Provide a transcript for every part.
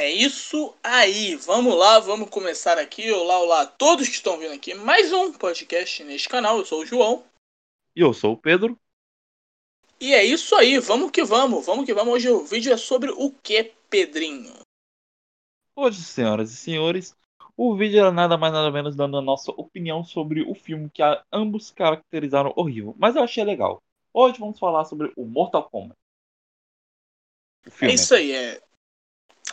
É isso aí, vamos lá, vamos começar aqui. Olá, olá a todos que estão vindo aqui. Mais um podcast neste canal. Eu sou o João. E eu sou o Pedro. E é isso aí, vamos que vamos, vamos que vamos. Hoje o vídeo é sobre o que, Pedrinho? Hoje, senhoras e senhores, o vídeo era nada mais nada menos dando a nossa opinião sobre o filme que ambos caracterizaram horrível, mas eu achei legal. Hoje vamos falar sobre o Mortal Kombat. O filme. É isso aí, é.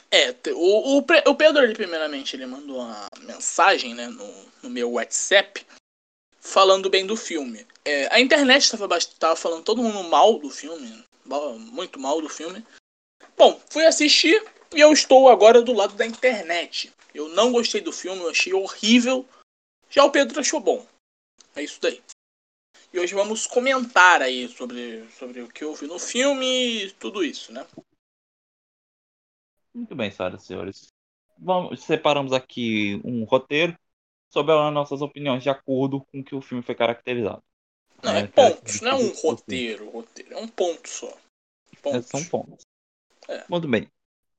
É, o, o, o Pedro, ele, primeiramente, ele mandou uma mensagem né, no, no meu WhatsApp falando bem do filme. É, a internet estava falando todo mundo mal do filme, muito mal do filme. Bom, fui assistir e eu estou agora do lado da internet. Eu não gostei do filme, eu achei horrível. Já o Pedro achou bom. É isso daí. E hoje vamos comentar aí sobre, sobre o que houve no filme e tudo isso, né? Muito bem, senhoras e senhores. Vamos, separamos aqui um roteiro sobre as nossas opiniões de acordo com que o filme foi caracterizado. Não, é, é pontos, não é um roteiro, roteiro, é um ponto só. Pontos. É, são pontos. É. Muito bem.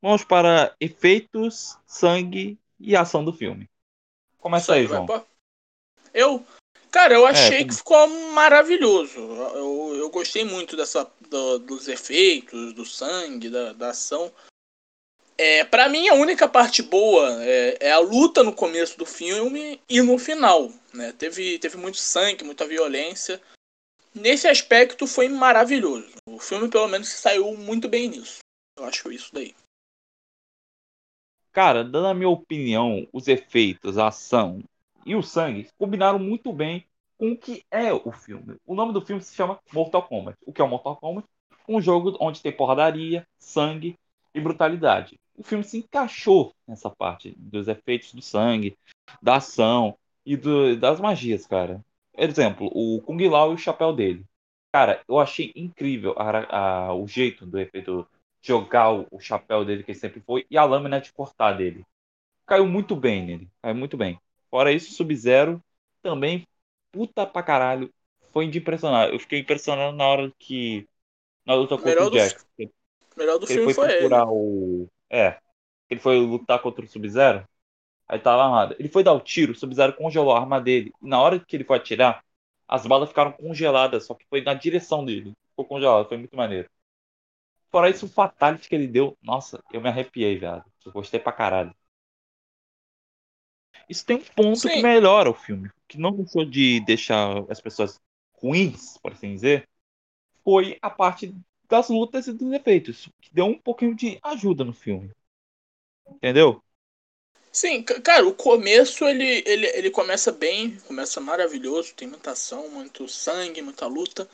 Vamos para efeitos, sangue e ação do filme. Começa aí, João. Eu, cara, eu achei é, que ficou maravilhoso. Eu, eu gostei muito dessa do, dos efeitos, do sangue, da, da ação. É, para mim, a única parte boa é, é, a luta no começo do filme e no final. Né? Teve, teve muito sangue, muita violência. Nesse aspecto foi maravilhoso. O filme, pelo menos, saiu muito bem nisso. Eu acho isso daí. Cara, dando a minha opinião, os efeitos, a ação e o sangue combinaram muito bem com o que é o filme. O nome do filme se chama Mortal Kombat. O que é o Mortal Kombat? Um jogo onde tem porradaria, sangue e brutalidade o filme se encaixou nessa parte dos efeitos do sangue, da ação e do, das magias, cara. Exemplo, o Kung Lao e o chapéu dele. Cara, eu achei incrível a, a, o jeito do efeito jogar o, o, chapéu dele, que ele sempre foi, e a lâmina de cortar dele. Caiu muito bem nele. Caiu muito bem. Fora isso, Sub-Zero também, puta pra caralho, foi de impressionar. Eu fiquei impressionado na hora que. Na luta contra o Jack. Do... Melhor do filme foi, foi ele. O, é. Ele foi lutar contra o Sub-Zero. Aí tava armado. Ele foi dar o tiro, o Sub-Zero congelou a arma dele. E na hora que ele foi atirar, as balas ficaram congeladas, só que foi na direção dele. Ficou congelado, foi muito maneiro. Fora isso, o fatality que ele deu, nossa, eu me arrepiei, viado. Eu gostei pra caralho. Isso tem um ponto Sim. que melhora o filme. Que não deixou de deixar as pessoas ruins, por assim dizer, foi a parte das lutas e dos efeitos, que deu um pouquinho de ajuda no filme. Entendeu? Sim, cara, o começo ele, ele, ele começa bem, começa maravilhoso, tem muita ação, muito sangue, muita luta.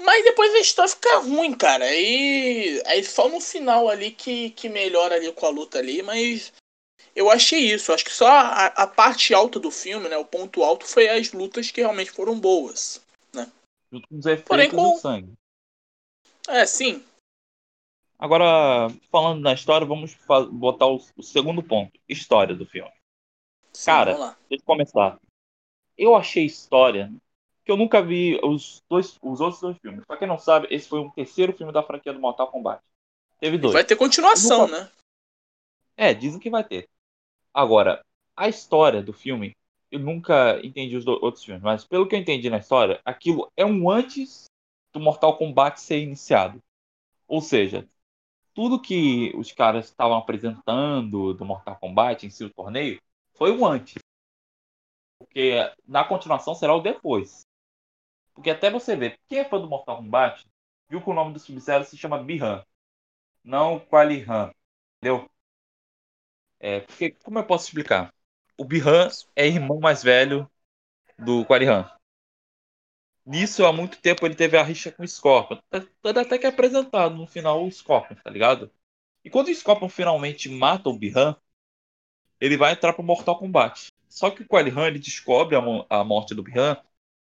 Mas depois a história fica ruim, cara. Aí, aí só no final ali que, que melhora ali com a luta ali, mas eu achei isso. Acho que só a, a parte alta do filme, né? O ponto alto foi as lutas que realmente foram boas, né? Junto com os efeitos Porém, com... do sangue. É, sim. Agora, falando na história, vamos botar o, o segundo ponto: história do filme. Sim, Cara, deixa eu começar. Eu achei história que eu nunca vi os, dois, os outros dois filmes. Pra quem não sabe, esse foi o terceiro filme da franquia do Mortal Kombat. Teve dois. Vai ter continuação, nunca... né? É, dizem que vai ter. Agora, a história do filme, eu nunca entendi os outros filmes, mas pelo que eu entendi na história, aquilo é um antes do Mortal Kombat ser iniciado. Ou seja, tudo que os caras estavam apresentando do Mortal Kombat em si o torneio foi o antes. Porque na continuação será o depois. Porque até você ver, quem é fã do Mortal Kombat viu que o nome do Sub-Zero se chama Bihan, não Quali Han. Entendeu? É, porque, como eu posso explicar? O Bihan é irmão mais velho do Quali Han. Nisso, há muito tempo, ele teve a rixa com o Scorpion. Tanto até que é apresentado no final o Scorpion, tá ligado? E quando o Scorpion finalmente mata o Bihan, ele vai entrar pro Mortal Kombat. Só que o Kuali Han, ele descobre a, a morte do Bihan,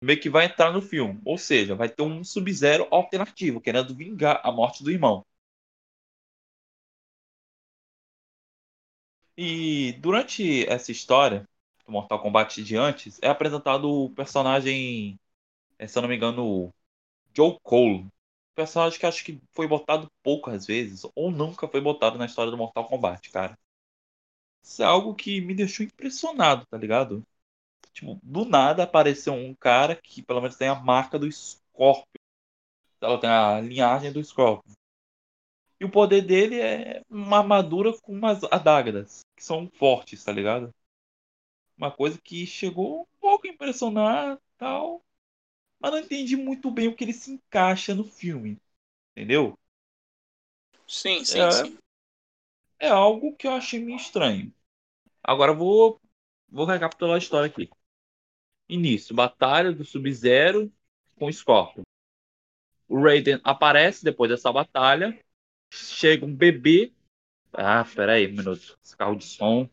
meio que vai entrar no filme. Ou seja, vai ter um Sub-Zero alternativo, querendo vingar a morte do irmão. E durante essa história do Mortal Kombat de antes, é apresentado o personagem se eu não me engano, Joe Cole. personagem que acho que foi botado poucas vezes, ou nunca foi botado na história do Mortal Kombat, cara. Isso é algo que me deixou impressionado, tá ligado? Tipo, do nada apareceu um cara que pelo menos tem a marca do Scorpion. Ela tem a linhagem do Scorpion. E o poder dele é uma armadura com umas adagas, que são fortes, tá ligado? Uma coisa que chegou um pouco a impressionar tal. Mas não entendi muito bem o que ele se encaixa no filme. Entendeu? Sim, sim, é, sim. É algo que eu achei meio estranho. Agora vou, vou recapitular a história aqui. Início: Batalha do Sub-Zero com o Scorpion. O Raiden aparece depois dessa batalha. Chega um bebê. Ah, peraí, um minuto. Esse carro de som.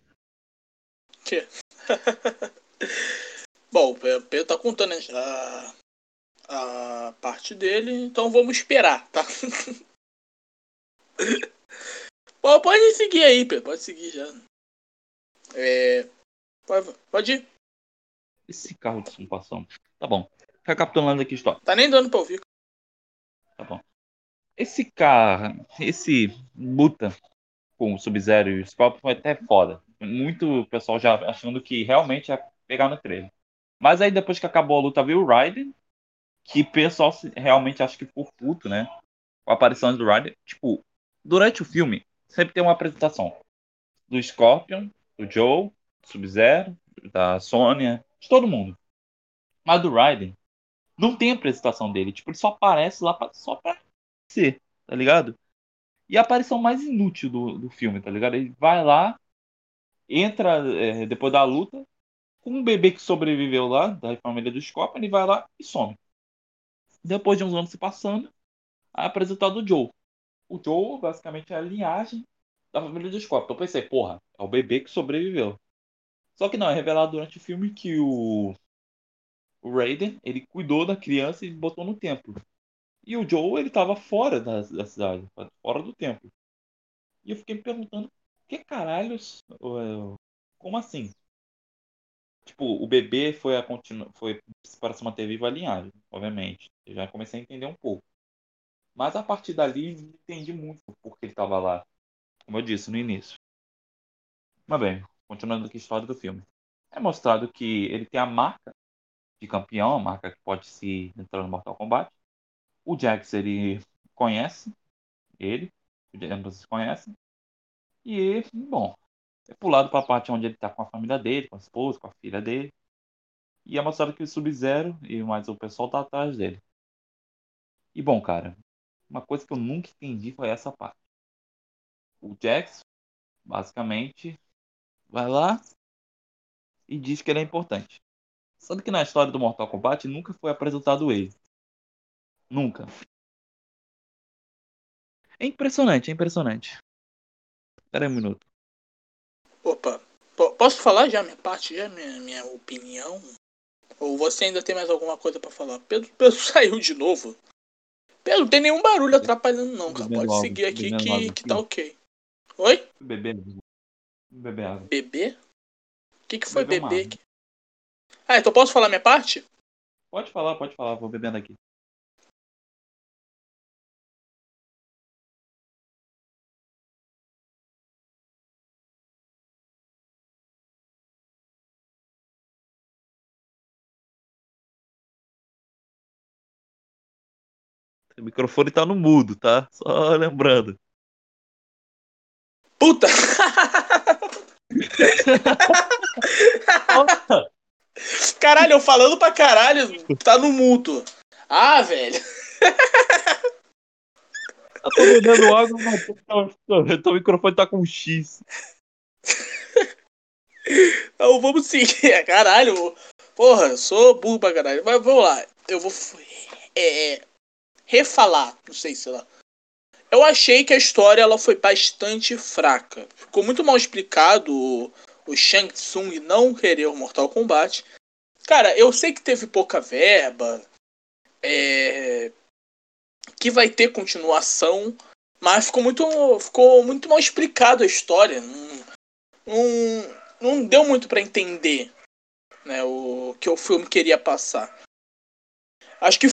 Bom, o Pedro tá contando a, a parte dele, então vamos esperar, tá? Bom, pode seguir aí, Pedro. Pode seguir já. É. Pode, pode ir. Esse carro de passando. Tá bom. Recapitulando aqui a história. Tá nem dando pra ouvir. Tá bom. Esse carro, esse Buta com o Sub-Zero e o Scorpion foi até foda. Muito pessoal já achando que realmente ia pegar no trailer. Mas aí depois que acabou a luta, viu o Raiden, que pessoal realmente acha que ficou puto, né? Com a aparição do Raiden. Tipo, durante o filme, sempre tem uma apresentação do Scorpion, do Joe, do Sub-Zero, da Sônia, de todo mundo. Mas do Raiden, não tem apresentação dele. Tipo, ele só aparece lá pra, só pra ser, tá ligado? E a aparição mais inútil do, do filme, tá ligado? Ele vai lá, entra é, depois da luta, com um bebê que sobreviveu lá, da família do Scorpion, ele vai lá e some. Depois de uns anos se passando, é apresentado o Joe. O Joe, basicamente, é a linhagem da família do Scorpion. Então eu pensei, porra, é o bebê que sobreviveu. Só que não, é revelado durante o filme que o, o Raiden, ele cuidou da criança e botou no templo. E o Joe, ele tava fora da, da cidade, fora do templo. E eu fiquei me perguntando, que caralhos, como assim? Tipo, o bebê foi a continu... foi para se manter vivo a linhagem, obviamente. Eu já comecei a entender um pouco. Mas a partir dali, entendi muito porque ele estava lá. Como eu disse no início. Mas bem, continuando aqui a história do filme. É mostrado que ele tem a marca de campeão, a marca que pode se entrar no Mortal Kombat. O Jax, ele conhece ele, ambos se conhecem. E, bom, é pulado para a parte onde ele está com a família dele, com a esposa, com a filha dele. E é mostrado que o Sub-Zero e mais o pessoal tá atrás dele. E bom, cara, uma coisa que eu nunca entendi foi essa parte. O Jax, basicamente, vai lá e diz que ele é importante. Sendo que na história do Mortal Kombat nunca foi apresentado ele. Nunca. É impressionante, é impressionante. Espera um minuto. Opa, posso falar já minha parte, já minha, minha opinião? Ou você ainda tem mais alguma coisa para falar? Pedro, Pedro saiu de novo. Pedro, não tem nenhum barulho atrapalhando não, cara. Pode seguir aqui que, que tá ok. Oi? Bebê. Bebê. Bebê? O que, que foi bebê? bebê? Ah, então posso falar minha parte? Pode falar, pode falar. Vou bebendo aqui. O microfone tá no mudo, tá? Só lembrando. Puta! caralho, eu falando pra caralho, tá no mudo. Ah, velho. Eu tô bebendo água, mas o microfone tá com um X. Então vamos seguir. Caralho, porra, sou burro pra caralho. Mas vamos lá. Eu vou. É, é refalar, não sei se lá. Eu achei que a história ela foi bastante fraca. Ficou muito mal explicado o, o Shang Tsung não querer o Mortal Kombat. Cara, eu sei que teve pouca verba, é, que vai ter continuação, mas ficou muito, ficou muito mal explicado a história. Não, não, não deu muito para entender né, o que o filme queria passar. Acho que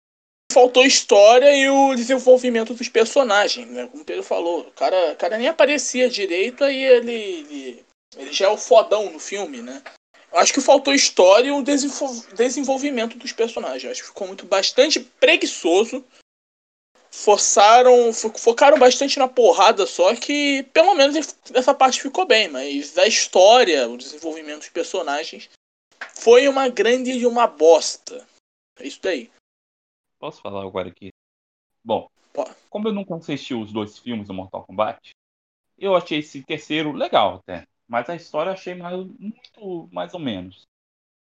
faltou história e o desenvolvimento dos personagens, né? Como o Pedro falou, o cara, o cara nem aparecia direito, aí ele, ele, ele já é o fodão no filme, né? Acho que faltou história e o desenvolvimento dos personagens. Acho que ficou muito bastante preguiçoso. Forçaram, focaram bastante na porrada só que pelo menos essa parte ficou bem, mas a história, o desenvolvimento dos personagens foi uma grande de uma bosta. É isso daí. Posso falar agora aqui? Bom, como eu nunca assisti os dois filmes do Mortal Kombat, eu achei esse terceiro legal até. Mas a história eu achei mais, muito mais ou menos.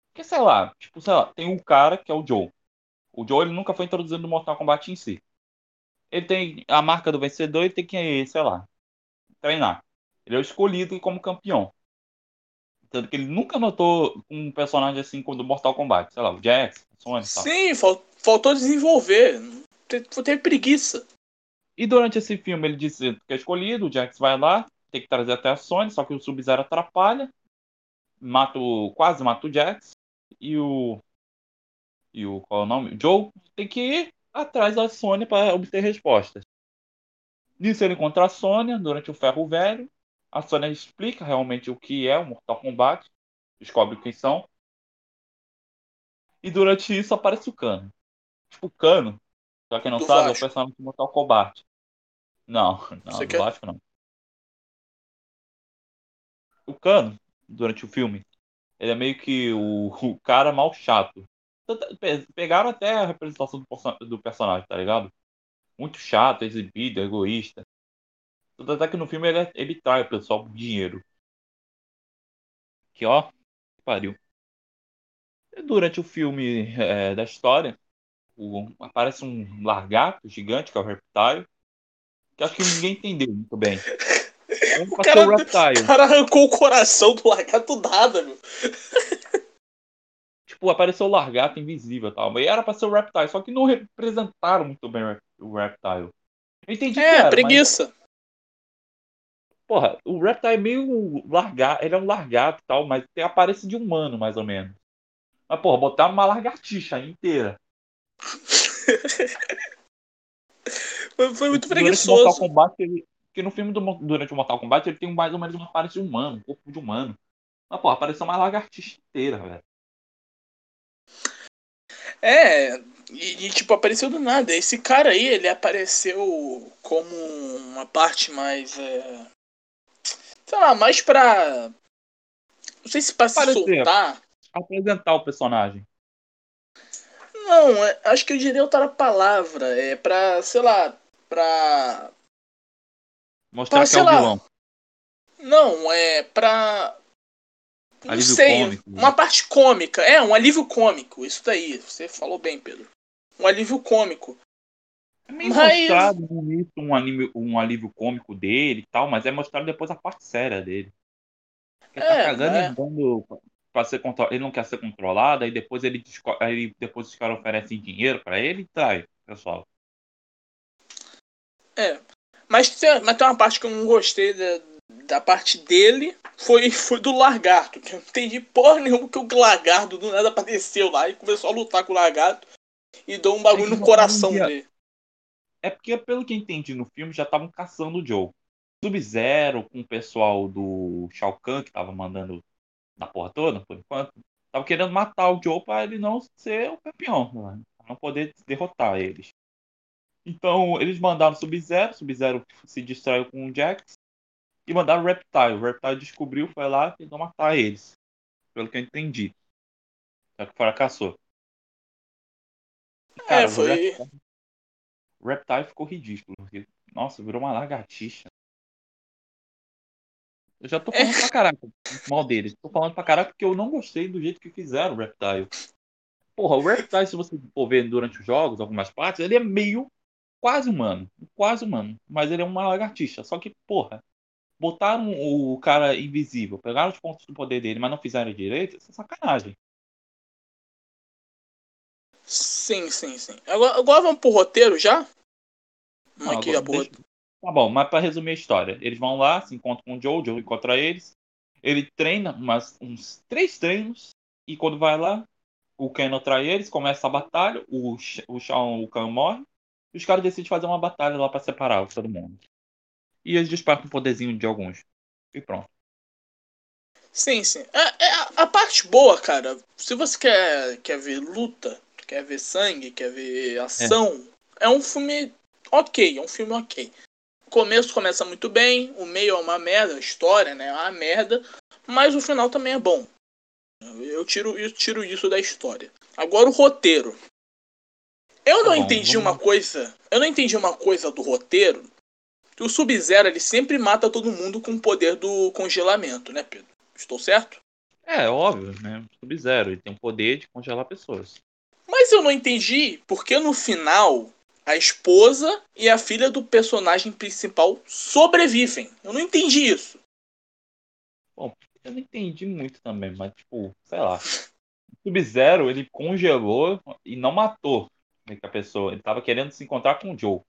Porque, sei lá, tipo, sei lá, tem um cara que é o Joe. O Joe ele nunca foi introduzido no Mortal Kombat em si. Ele tem a marca do vencedor e tem que, sei lá, treinar. Ele é o escolhido como campeão. Tanto que ele nunca notou um personagem assim como do Mortal Kombat. Sei lá, o Jax, o Sonic. Sim, faltou desenvolver. Teve preguiça. E durante esse filme ele disse que é escolhido, o Jax vai lá, tem que trazer até a Sony, só que o Sub-Zero atrapalha. Mata o, quase mata o Jax. E o. E o. Qual é o nome? O Joe tem que ir atrás da Sony para obter respostas. Nisso ele encontra a Sônia durante o Ferro Velho. A Sônia explica realmente o que é o Mortal Kombat. Descobre quem são. E durante isso aparece o Cano. Tipo, o Cano, pra quem não do sabe, Vasco. é o personagem do Mortal Kombat. Não, não, Você do quer? Vasco não o Cano, durante o filme, ele é meio que o, o cara mal chato. Pegaram até a representação do, do personagem, tá ligado? Muito chato, exibido, egoísta. Até que no filme ele, ele trai o pessoal dinheiro. Que ó, pariu. Durante o filme é, da história, o, aparece um largato gigante, que é o Reptile, que acho que ninguém entendeu muito bem. O cara, o, o cara arrancou o coração do lagarto nada, meu. Tipo, apareceu o largato invisível e tal. Mas era pra ser o Reptile, só que não representaram muito bem o Reptile. Eu entendi é, que era, preguiça. Mas... Porra, o Reptile é meio largato, ele é um largato e tal, mas tem a aparência de humano, mais ou menos. Mas, porra, botaram uma lagartixa inteira. Foi, foi muito preguiçoso. Mortal Kombat, ele, porque no filme do, durante o Mortal Kombat ele tem mais ou menos uma aparência humana, um corpo de humano. Mas, pô, apareceu uma lagartixa inteira, velho. É, e, e, tipo, apareceu do nada. Esse cara aí, ele apareceu como uma parte mais. É... Sei lá, mais pra. Não sei se pra se soltar. Apresentar o personagem. Não, é, acho que eu diria outra palavra. É pra, sei lá, pra Mostrar pra, que é o lá, vilão. Não, é pra. Não alívio sei, cômico. uma parte cômica. É, um alívio cômico. Isso daí. Você falou bem, Pedro. Um alívio cômico. É meio mas... mostrado bonito um, anime, um alívio cômico dele e tal, mas é mostrado depois a parte séria dele. Ele tá é, tá cagando é. e dando pra ser contro... Ele não quer ser controlado, aí depois ele aí depois os caras oferecem dinheiro para ele e trai, pessoal. É. Mas tem, mas tem uma parte que eu não gostei da, da parte dele, foi, foi do lagarto. Que eu não entendi porra nenhuma que o lagarto do nada apareceu lá e começou a lutar com o lagarto e deu um bagulho é no coração dele. É porque, pelo que entendi no filme, já estavam caçando o Joe. Sub-Zero com o pessoal do Shao Kahn, que tava mandando na porra toda, por enquanto, tava querendo matar o Joe para ele não ser o campeão, né? pra não poder derrotar eles. Então, eles mandaram Sub-Zero, Sub-Zero se distraiu com o Jax e mandaram o Reptile. O Reptile descobriu, foi lá e tentou matar eles. Pelo que eu entendi. Só que fracassou. E, cara, é, foi... o, Reptile, ficou ridículo. Nossa, virou uma lagartixa. Eu já tô falando é. pra caraca mal deles. Tô falando pra caraca porque eu não gostei do jeito que fizeram o Reptile. Porra, o Reptile, se você for ver durante os jogos, algumas partes, ele é meio quase humano. Quase humano. Mas ele é uma lagartixa. Só que, porra, botaram o cara invisível, pegaram os pontos do poder dele, mas não fizeram direito, isso é sacanagem. Sim, sim, sim. Agora, agora vamos pro roteiro já? Não, aqui agora, deixa... Tá bom, mas para resumir a história, eles vão lá, se encontram com o Joe, o Joe encontra eles, ele treina umas, uns três treinos, e quando vai lá, o Kano trai eles, começa a batalha, o, o Shao Kahn morre, e os caras decidem fazer uma batalha lá para separar todo mundo. E eles disparam o poderzinho de alguns. E pronto. Sim, sim. É, é a, a, parte boa, cara. Se você quer, quer ver luta, quer ver sangue, quer ver ação, é, é um filme ok, é um filme ok. O começo começa muito bem, o meio é uma merda, a história né, é uma merda, mas o final também é bom. Eu tiro, eu tiro isso da história. Agora o roteiro. Eu não tá bom, entendi uma coisa. Eu não entendi uma coisa do roteiro. Que o Sub-Zero ele sempre mata todo mundo com o poder do congelamento, né, Pedro? Estou certo? É, óbvio, né? Sub-Zero, ele tem o poder de congelar pessoas. Mas eu não entendi porque no final a esposa e a filha do personagem principal sobrevivem. Eu não entendi isso. Bom, eu não entendi muito também, mas tipo, sei lá. Sub-Zero, ele congelou e não matou a pessoa. Ele tava querendo se encontrar com o Joe.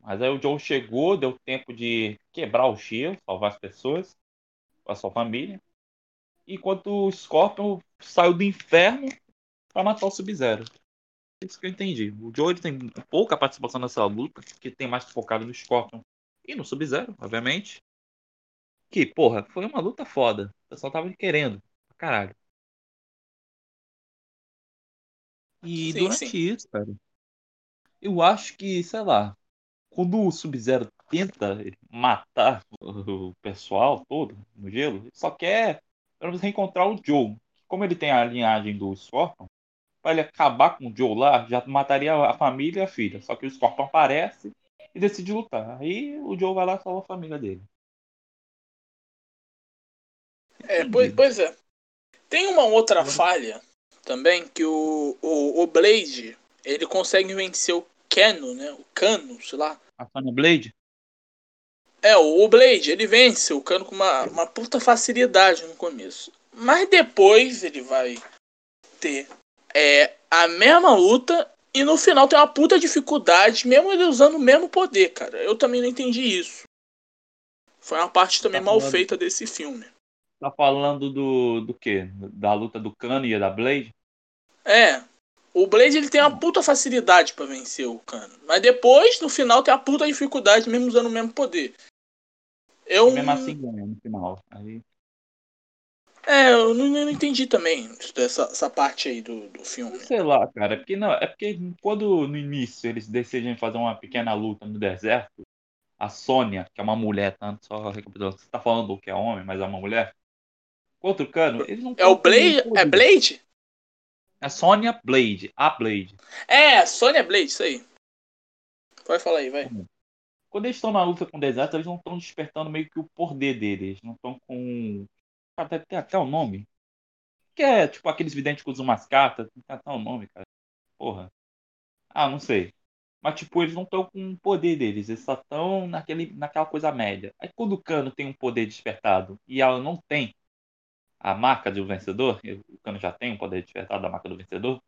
Mas aí o Joe chegou, deu tempo de quebrar o gelo, salvar as pessoas, a sua família. Enquanto o Scorpion saiu do inferno para matar o Sub-Zero. Isso que eu entendi. O Joe tem pouca participação nessa luta, que tem mais focado no Scorpion e no Sub-Zero, obviamente. Que, porra, foi uma luta foda. O pessoal tava querendo. Caralho. E sim, durante sim. isso, cara, eu acho que, sei lá, quando o Sub-Zero tenta matar o pessoal todo no gelo, ele só quer pelo reencontrar o Joe. Como ele tem a linhagem do Scorpion, para ele acabar com o Joe lá, já mataria a família e a filha. Só que o Scorpion aparece e decide lutar. Aí o Joe vai lá e salva a família dele. É, pois, pois é. Tem uma outra falha também que o, o, o Blade ele consegue vencer o Cano, né? O Cano, sei lá. A Sonya Blade? É, o Blade, ele vence o Cano com uma, uma puta facilidade no começo. Mas depois ele vai ter é, a mesma luta e no final tem uma puta dificuldade, mesmo ele usando o mesmo poder, cara. Eu também não entendi isso. Foi uma parte também tá mal feita desse filme. Tá falando do, do quê? Da luta do Kano e da Blade? É. O Blade ele tem uma puta facilidade para vencer o Kano. Mas depois, no final, tem a puta dificuldade, mesmo usando o mesmo poder. Eu... Mesmo assim ganha no final. Aí... É, eu não, não, entendi também essa, essa parte aí do, do filme. Sei lá, cara, porque, não, é porque quando no início eles decidem fazer uma pequena luta no deserto, a Sônia, que é uma mulher, tanto só recapitulando, você tá falando do que é homem, mas é uma mulher, Outro cano, eles não É o Blade? É Blade? É Sonya Blade, a Blade. É, Sonya Blade, isso aí. Pode falar aí, vai. Quando eles estão na luta com o deserto, eles não estão despertando meio que o poder deles. Não estão com. Até, tem até o nome. Que é tipo aqueles videntes que usam umas cartas. Tem até o nome, cara. Porra. Ah, não sei. Mas, tipo, eles não estão com o poder deles. Eles só estão naquela coisa média. Aí quando o cano tem um poder despertado e ela não tem, a marca do vencedor, o Cano já tem o poder despertado da marca do vencedor,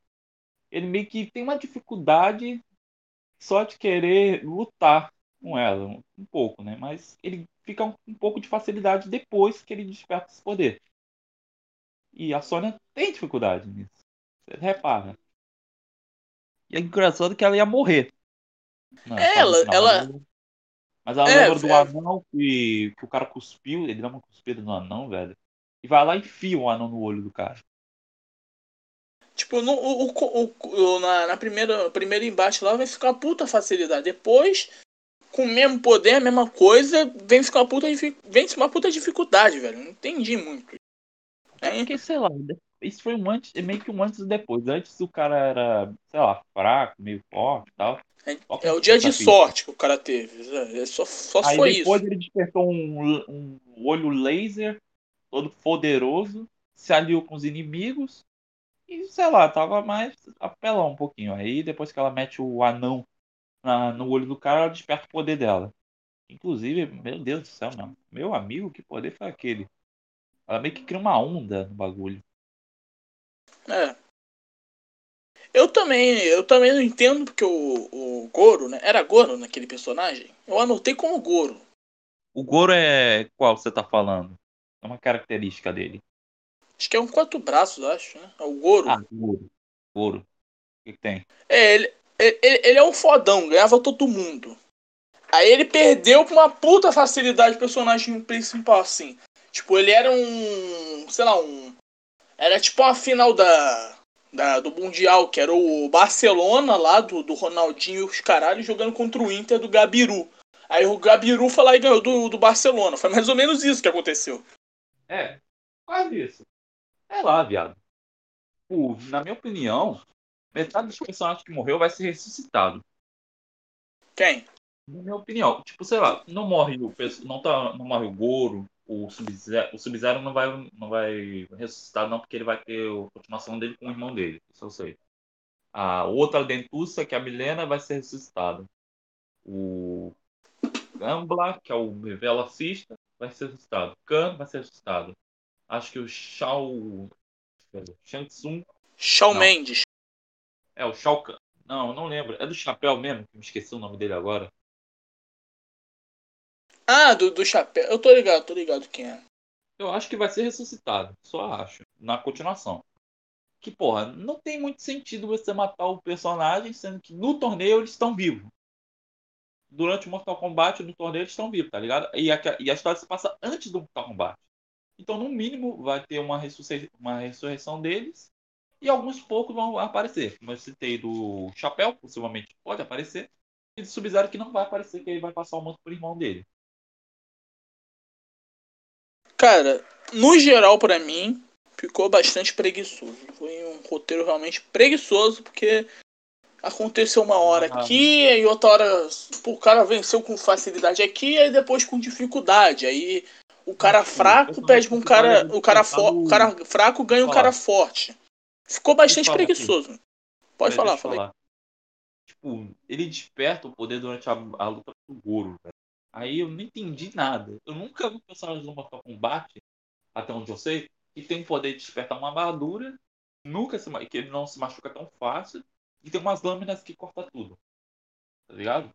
ele meio que tem uma dificuldade só de querer lutar com ela, um, pouco, né? Mas ele fica um, um, pouco de facilidade depois que ele desperta esse poder. E a Sônia tem dificuldade nisso. Você repara. E é engraçado que ela ia morrer. Não, ela, ela... Mas ela é, lembra do é... anão que, que o cara cuspiu, ele dá uma cuspida no anão, velho e vai lá e enfia um anão no olho do cara. Tipo, no, o, o, o, na, na primeira, primeiro embate lá vai ficar uma puta facilidade. Depois, com o mesmo poder, a mesma coisa, vem ficar uma puta, vem uma puta dificuldade, velho. Não entendi muito. É porque, sei lá, isso foi um antes, meio que um antes e depois. Antes o cara era, sei lá, fraco, meio forte e tal. É, é o dia de sorte que o cara teve. É, é só, só Aí foi depois isso. Depois ele despertou um, um olho laser todo poderoso, se aliou com os inimigos e, sei lá, tava mais apelão um pouquinho. Aí depois que ela mete o anão na, no olho do cara, ela desperta o poder dela. Inclusive, meu Deus do céu. Meu amigo, que poder foi aquele? Ela meio que cria uma onda no bagulho. É. Eu também, eu também não entendo porque o, o Goro, né? Era Goro naquele personagem? Eu anotei como Goro. O Goro é qual você tá falando? É uma característica dele. Acho que é um quatro braços, acho, né? É o Goro. Ah, Goro. Goro. O que, tem? É, ele, ele, ele é um fodão, ganhava todo mundo. Aí ele perdeu com uma puta facilidade o personagem principal, assim. Tipo, ele era um. sei lá, um. Era tipo a final da, da, do Mundial, que era o Barcelona lá, do, do Ronaldinho e os caralhos, jogando contra o Inter do Gabiru. Aí o Gabiru foi lá e ganhou do, do Barcelona. Foi mais ou menos isso que aconteceu. É, quase isso. É lá, viado. Pô, na minha opinião, metade dos personagens que morreu vai ser ressuscitado. Quem? Na minha opinião, tipo, sei lá, não morre o não tá, não morre o Goro, o Sub-Zero, o Sub-Zero não vai não vai ressuscitar não, porque ele vai ter a continuação dele com o irmão dele, isso eu sei. A outra dentuça, que é a Milena, vai ser ressuscitada. O Gambla, que é o velocista, vai ser ressuscitado. Khan vai ser ressuscitado. Acho que o Shao Shang Tsung. Shao Mendes. É, o Shao Kahn. Não, não lembro. É do chapéu mesmo, que me esqueci o nome dele agora. Ah, do, do chapéu. Eu tô ligado, tô ligado quem é. Eu acho que vai ser ressuscitado, só acho, na continuação. Que, porra, não tem muito sentido você matar o personagem, sendo que no torneio eles estão vivos. Durante o Mortal Kombat, no torneio eles estão vivos, tá ligado? E a, e a história se passa antes do Mortal Kombat. Então, no mínimo, vai ter uma, ressurrei uma ressurreição deles. E alguns poucos vão aparecer. Como eu citei do Chapéu, possivelmente pode aparecer. E do Sub-Zero que não vai aparecer, que ele vai passar o manto pro irmão dele. Cara, no geral, para mim, ficou bastante preguiçoso. Foi um roteiro realmente preguiçoso, porque aconteceu uma hora ah, aqui, e outra hora o cara venceu com facilidade aqui, e depois com dificuldade. Aí o cara fraco pede pra um cara. O cara, fo o cara fraco ganha um cara forte. Ficou bastante preguiçoso. Aqui. Pode é, falar, falar. Tipo, ele desperta o poder durante a, a luta com o Goro, velho. Aí eu não entendi nada. Eu nunca vi um personagem do Mortal Kombat, até onde eu sei, que tem o poder de despertar uma armadura, nunca se, que ele não se machuca tão fácil, e tem umas lâminas que corta tudo. Tá ligado?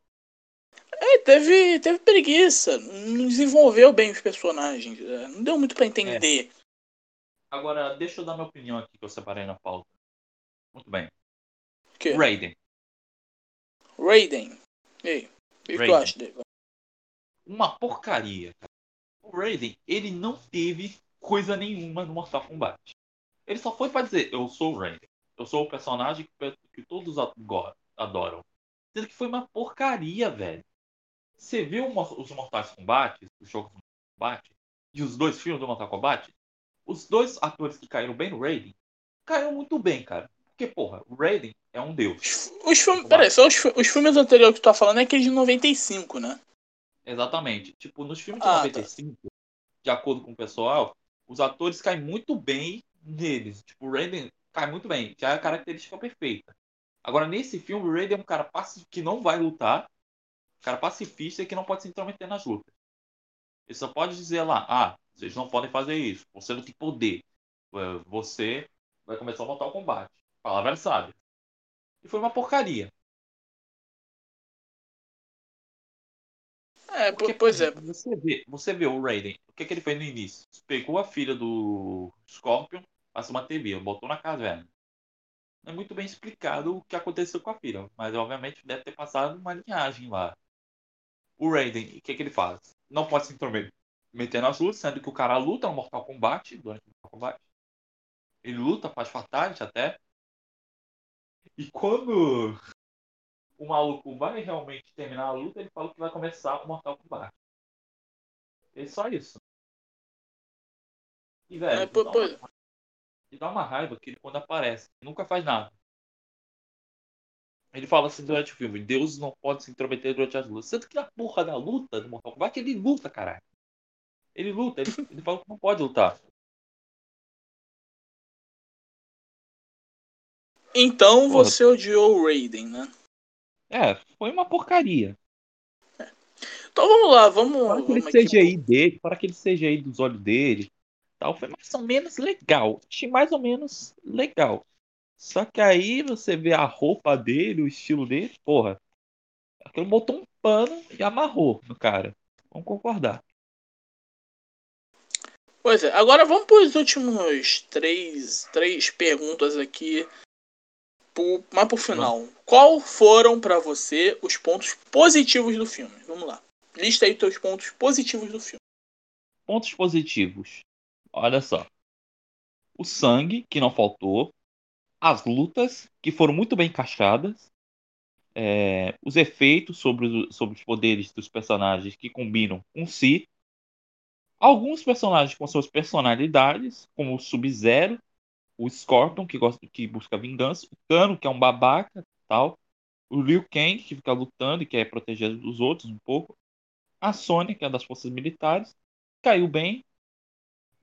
É, teve, teve preguiça. Não desenvolveu bem os personagens. É, não deu muito para entender. É. Agora, deixa eu dar minha opinião aqui que eu separei na pauta. Muito bem. Que? Raiden. Raiden. E aí? O que tu acha dele? uma porcaria. O Raiden, ele não teve coisa nenhuma no Mortal Kombat. Ele só foi para dizer, eu sou o Raiden. Eu sou o personagem que, que todos adoram. Sendo que foi uma porcaria, velho. Você viu os Mortais Kombat, os jogos do Mortal Kombat, e os dois filmes do Mortal Kombat? Os dois atores que caíram bem no Raiden, caíram muito bem, cara. Porque, porra, o Raiden é um deus. Os filmes, peraí, só os, os filmes anteriores que tu tá falando é aquele de 95, né? Exatamente. Tipo, nos filmes de ah, 95, tá. de acordo com o pessoal, os atores caem muito bem neles. Tipo, o Raiden cai muito bem, já é a característica perfeita. Agora, nesse filme, o Raiden é um cara que não vai lutar, um cara pacifista e que não pode se intrometer nas lutas. Ele só pode dizer lá, ah, vocês não podem fazer isso, você não tem poder. É, você vai começar a montar o combate. Palavra sabe. E foi uma porcaria. É, Porque, pois é. Você vê, você vê o Raiden, o que, que ele fez no início? Pegou a filha do Scorpion, passou uma TV, botou na caverna. Não é muito bem explicado o que aconteceu com a filha, mas obviamente deve ter passado uma linhagem lá. O Raiden, o que, que ele faz? Não pode se intrometer nas lutas, sendo que o cara luta no Mortal Kombat, durante o Mortal Kombat. Ele luta, faz fatality até. E quando o maluco vai realmente terminar a luta, ele fala que vai começar o Mortal Kombat. É só isso. E, velho, pô, dá, uma, dá uma raiva que ele quando aparece, nunca faz nada. Ele fala assim durante o filme, Deus não pode se intrometer durante as lutas. Sendo que na porra da luta do Mortal Kombat, ele luta, caralho. Ele luta, ele, ele fala que não pode lutar. Então porra. você odiou o Raiden, né? É, foi uma porcaria. Então vamos lá, vamos. Para aquele vamos CGI aqui. dele, para aquele CGI dos olhos dele, tal, foi mais ou menos legal. Achei mais ou menos legal. Só que aí você vê a roupa dele, o estilo dele, porra. Aquele botou um pano e amarrou no cara. Vamos concordar. Pois é, agora vamos para os últimos três, três perguntas aqui, por, mas por final. Qual foram para você os pontos positivos do filme? Vamos lá. Lista aí teus pontos positivos do filme. Pontos positivos. Olha só. O sangue, que não faltou. As lutas, que foram muito bem encaixadas. É, os efeitos sobre, sobre os poderes dos personagens que combinam com si. Alguns personagens com suas personalidades, como o Sub-Zero, o Scorpion, que, gosta, que busca vingança, o Kano, que é um babaca, tal, o Liu Kang, que fica lutando e quer proteger os outros um pouco, a Sônia, que é das forças militares, caiu bem,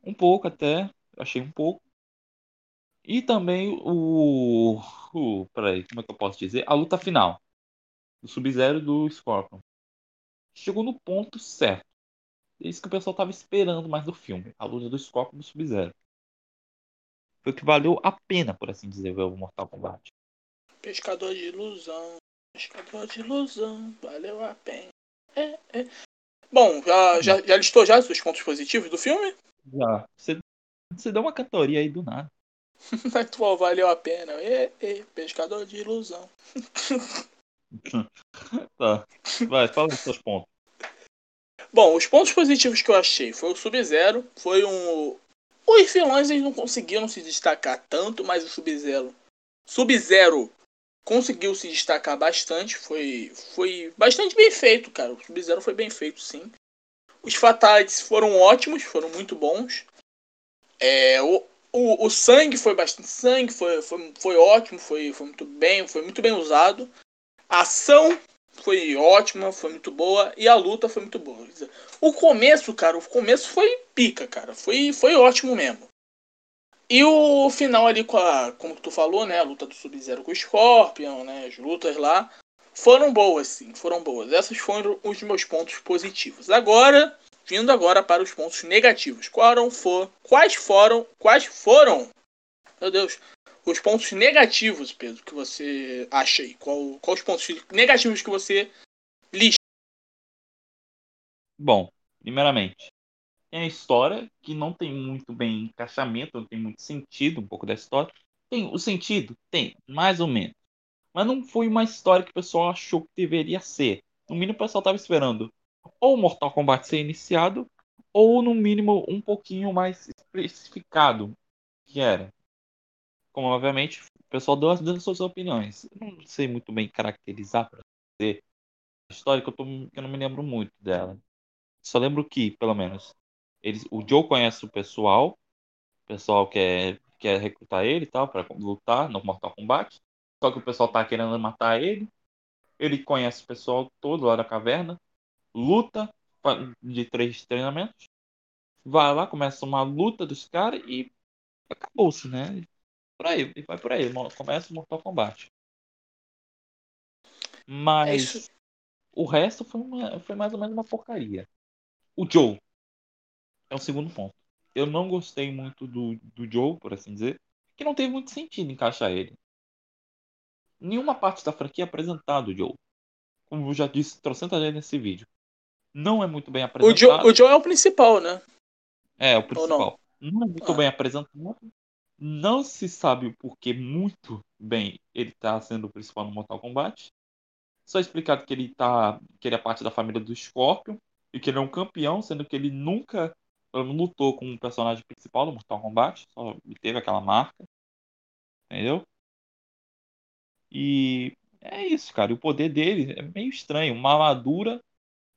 um pouco até, achei um pouco. E também o, o peraí, como é que eu posso dizer? A luta final do Sub-Zero do Scorpion. Chegou no ponto certo. É isso que o pessoal estava esperando mais do filme. A luta do Scorpion do Sub-Zero. Foi o que valeu a pena, por assim dizer, ver o Mortal Kombat. Pescador de ilusão. Pescador de ilusão. Valeu a pena. É, é. Bom, já, já, já listou já os pontos positivos do filme? Já. Você, você deu uma cantoria aí do nada. Mas tu valeu a pena. É, é, pescador de ilusão. tá. Vai, fala os seus pontos. Bom, os pontos positivos que eu achei foi o Sub-Zero, foi um. Os vilões eles não conseguiram se destacar tanto, mas o Sub-Zero. Sub-Zero conseguiu se destacar bastante, foi, foi bastante bem feito, cara. O Sub-Zero foi bem feito, sim. Os Fatalities foram ótimos, foram muito bons. É, o, o, o sangue foi bastante sangue, foi, foi, foi ótimo, foi, foi muito bem, foi muito bem usado. A ação foi ótima, foi muito boa e a luta foi muito boa. O começo, cara, o começo foi pica, cara, foi, foi ótimo mesmo. E o final ali com a, como tu falou, né, a luta do Sub-Zero com o Scorpion, né, as lutas lá, foram boas, sim, foram boas. Essas foram os meus pontos positivos. Agora, vindo agora para os pontos negativos. Quais foram, quais foram, quais foram, meu Deus, os pontos negativos, Pedro, que você acha aí? Qual, quais os pontos negativos que você lista? Bom, primeiramente, tem a história que não tem muito bem encaixamento, não tem muito sentido um pouco da história. Tem o sentido? Tem, mais ou menos. Mas não foi uma história que o pessoal achou que deveria ser. No mínimo o pessoal estava esperando ou Mortal Kombat ser iniciado, ou no mínimo um pouquinho mais especificado que era como obviamente o pessoal deu as suas opiniões. Eu não sei muito bem caracterizar para dizer a história que eu, tô, que eu não me lembro muito dela. Só lembro que, pelo menos, eles, o Joe conhece o pessoal, o pessoal quer, quer recrutar ele e tal para lutar no Mortal Kombat. Só que o pessoal tá querendo matar ele. Ele conhece o pessoal todo lá da caverna, luta de três treinamentos, vai lá, começa uma luta dos caras e acabou-se, né? Por aí, e vai por aí. Começa o Mortal Kombat. Mas é o resto foi, uma, foi mais ou menos uma porcaria. O Joe é o segundo ponto. Eu não gostei muito do, do Joe, por assim dizer, que não teve muito sentido encaixar ele. Nenhuma parte da franquia é apresentado o Joe. Como eu já disse trocentas vezes nesse vídeo. Não é muito bem apresentado. O Joe, o Joe é o principal, né? É, o principal. Não? não? é muito ah. bem apresentado. Não se sabe o porquê muito bem ele está sendo o principal no Mortal Kombat. Só explicado que ele tá. que ele é parte da família do Scorpion e que ele é um campeão, sendo que ele nunca lutou com o personagem principal do Mortal Kombat, só teve aquela marca. Entendeu? E é isso, cara. O poder dele é meio estranho. Uma armadura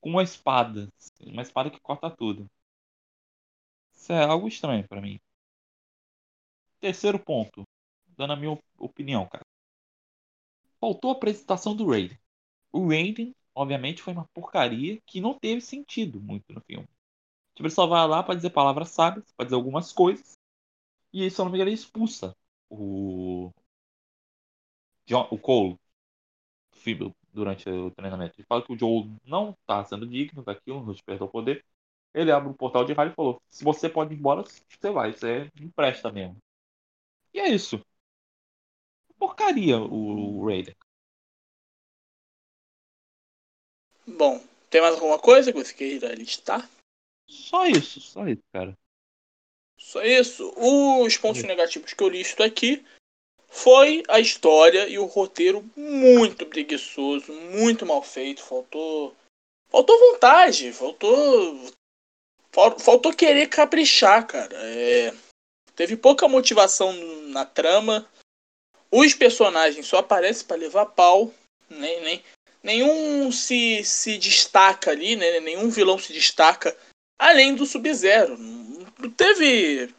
com uma espada. Uma espada que corta tudo. Isso é algo estranho para mim. Terceiro ponto, dando a minha opinião, cara. Faltou a apresentação do Raiden. O Raiden, obviamente, foi uma porcaria que não teve sentido muito no filme. Tipo, ele só vai lá para dizer palavras sábias, para dizer algumas coisas. E aí, se eu não me engano, ele expulsa o. John, o Cole durante o treinamento. Ele fala que o Joe não está sendo digno daquilo, não despertou o poder. Ele abre o portal de raio e falou: se você pode ir embora, você vai, você empresta mesmo. E é isso. Porcaria o, Raider. Bom, tem mais alguma coisa que você queira listar? Só isso, só isso, cara. Só isso. Os pontos negativos que eu listo aqui foi a história e o roteiro muito preguiçoso, muito mal feito. Faltou. Faltou vontade, faltou. Faltou querer caprichar, cara. É... Teve pouca motivação na trama. Os personagens só aparecem para levar pau. Nem, nem, nenhum se, se destaca ali, né? Nenhum vilão se destaca além do Sub-Zero. Não teve.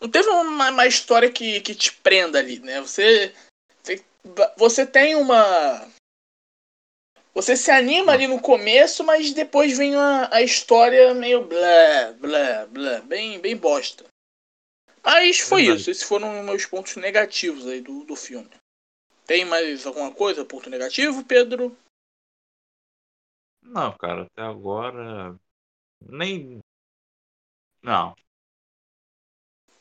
Não teve uma, uma, história que, que te prenda ali, né? Você. Você tem uma. Você se anima ali no começo, mas depois vem a, a história meio blá, blá, blá, bem, bem bosta. Mas foi Verdade. isso. Esses foram meus pontos negativos aí do, do filme. Tem mais alguma coisa, ponto negativo, Pedro? Não, cara, até agora. Nem. Não.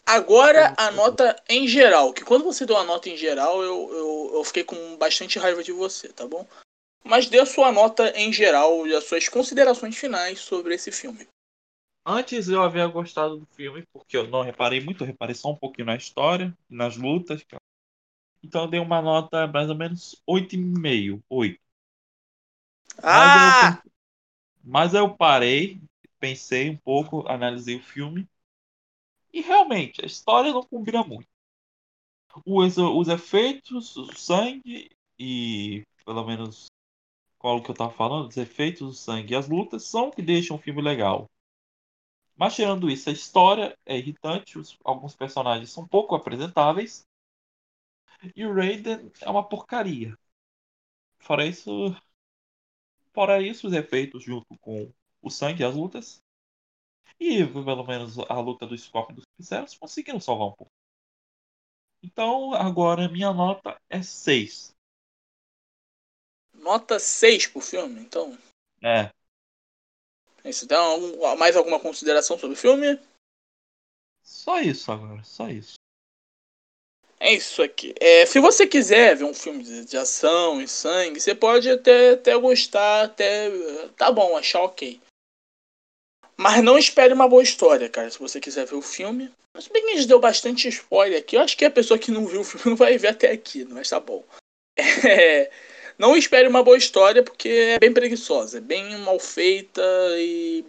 Agora a nota em geral, que quando você deu a nota em geral, eu, eu, eu fiquei com bastante raiva de você, tá bom? Mas dê a sua nota em geral e as suas considerações finais sobre esse filme. Antes eu havia gostado do filme, porque eu não reparei muito, eu reparei só um pouquinho na história, nas lutas. Então eu dei uma nota mais ou menos 8,5, 8. Ah! Mas eu, mas eu parei, pensei um pouco, analisei o filme. E realmente, a história não combina muito. Os, os efeitos, o sangue e, pelo menos, qual que eu tava falando, os efeitos, o sangue e as lutas são o que deixam o filme legal. Mas tirando isso, a história é irritante, os, alguns personagens são pouco apresentáveis. E o Raiden é uma porcaria. Fora isso. Fora isso, os efeitos junto com o sangue e as lutas. E pelo menos a luta do Scorpion e dos Pincéis conseguiram salvar um pouco. Então agora minha nota é 6. Nota 6 pro filme, então? É. Isso dá mais alguma consideração sobre o filme? Só isso agora, só isso. É isso aqui. É, se você quiser ver um filme de, ação e sangue, você pode até, até gostar, até. Tá bom, achar ok. Mas não espere uma boa história, cara, se você quiser ver o filme. Mas bem que a gente deu bastante spoiler aqui. Eu acho que a pessoa que não viu o filme não vai ver até aqui, mas tá bom. É, não espere uma boa história, porque é bem preguiçosa, é bem mal feita e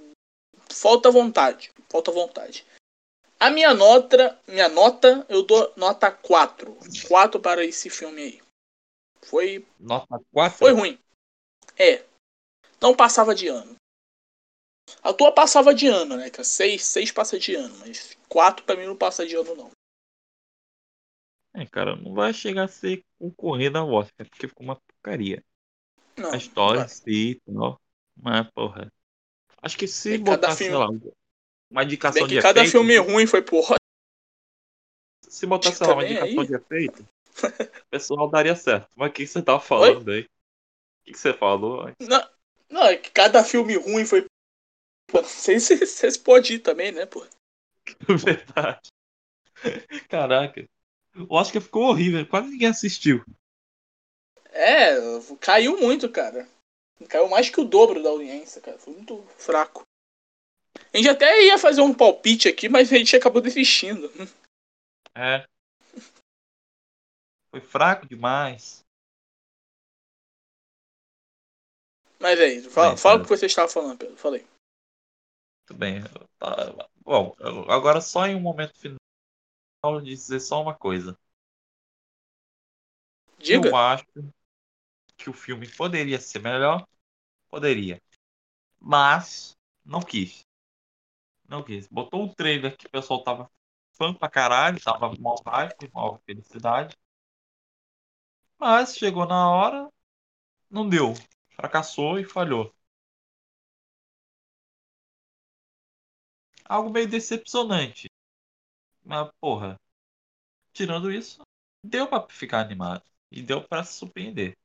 falta vontade. Falta vontade. A minha nota, minha nota, eu dou nota 4. 4 para esse filme aí. Foi. Nota 4? Foi ruim. É. Não passava de ano. A tua passava de ano, né? 6, 6 passa de ano, mas 4 pra mim não passa de ano, não. É, cara, não vai chegar a ser concorrida ao Oscar, porque ficou uma porcaria. Não, a história não. Mas, porra. Acho que se botasse, filme... sei lá, uma indicação Bem que de cada efeito, filme ruim foi porra. Se botasse, sei lá, uma indicação aí. de efeito, o pessoal daria certo. Mas o que você tava falando Oi? aí? O que você falou? Não, não, é que cada filme ruim foi. Pô, não sei se vocês podem ir também, né, pô? Verdade. Caraca. O Oscar ficou horrível, quase ninguém assistiu. É, caiu muito, cara. Caiu mais que o dobro da audiência, cara. Foi muito fraco. A gente até ia fazer um palpite aqui, mas a gente acabou desistindo. É. Foi fraco demais. Mas aí, fala, bem, fala o que você estava falando, Pedro. Falei. Muito bem. Tá, bom, agora só em um momento final de dizer só uma coisa. Diga. Eu acho que o filme poderia ser melhor. Poderia. Mas não quis. Não quis. Botou um trailer que o pessoal tava fã pra caralho, tava mal hype, mal felicidade. Mas chegou na hora, não deu. Fracassou e falhou. Algo meio decepcionante. Mas, porra, tirando isso, deu pra ficar animado. E deu pra se surpreender.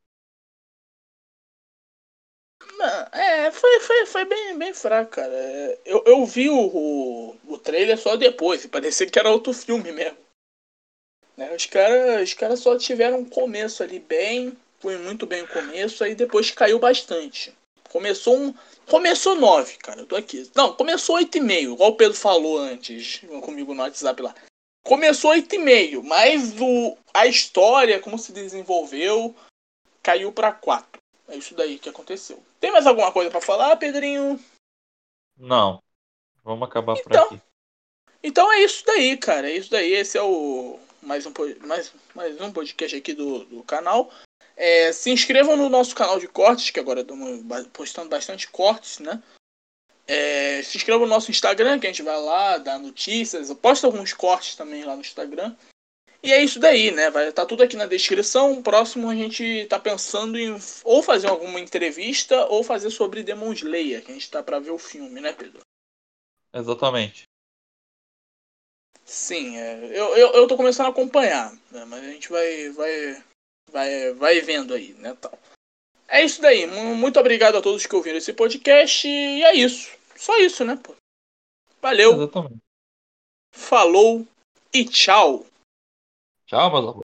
É, foi, foi, foi bem, bem fraco, cara. Eu, eu vi o, o, o trailer só depois, parecia que era outro filme mesmo. Né? Os caras os cara só tiveram um começo ali bem, foi muito bem o começo, aí depois caiu bastante. Começou um. Começou 9, cara. Eu tô aqui. Não, começou 8,5, igual o Pedro falou antes comigo no WhatsApp lá. Começou 8,5, mas o, a história, como se desenvolveu, caiu para 4. É isso daí que aconteceu. Tem mais alguma coisa para falar, Pedrinho? Não. Vamos acabar então, por aqui. Então é isso daí, cara. É isso daí. Esse é o mais um, mais, mais um podcast aqui do, do canal. É, se inscrevam no nosso canal de cortes, que agora estamos postando bastante cortes, né? É, se inscrevam no nosso Instagram, que a gente vai lá dar notícias. Eu posto alguns cortes também lá no Instagram. E é isso daí, né? Vai estar tá tudo aqui na descrição. Próximo a gente tá pensando em ou fazer alguma entrevista ou fazer sobre Demon Slayer, que a gente tá para ver o filme, né, Pedro? Exatamente. Sim, é, eu, eu, eu tô começando a acompanhar, né, mas a gente vai, vai, vai, vai vendo aí, né, tal. É isso daí. Muito obrigado a todos que ouviram esse podcast e é isso. Só isso, né, pô? Valeu. Exatamente. Falou e tchau. Tchau, meus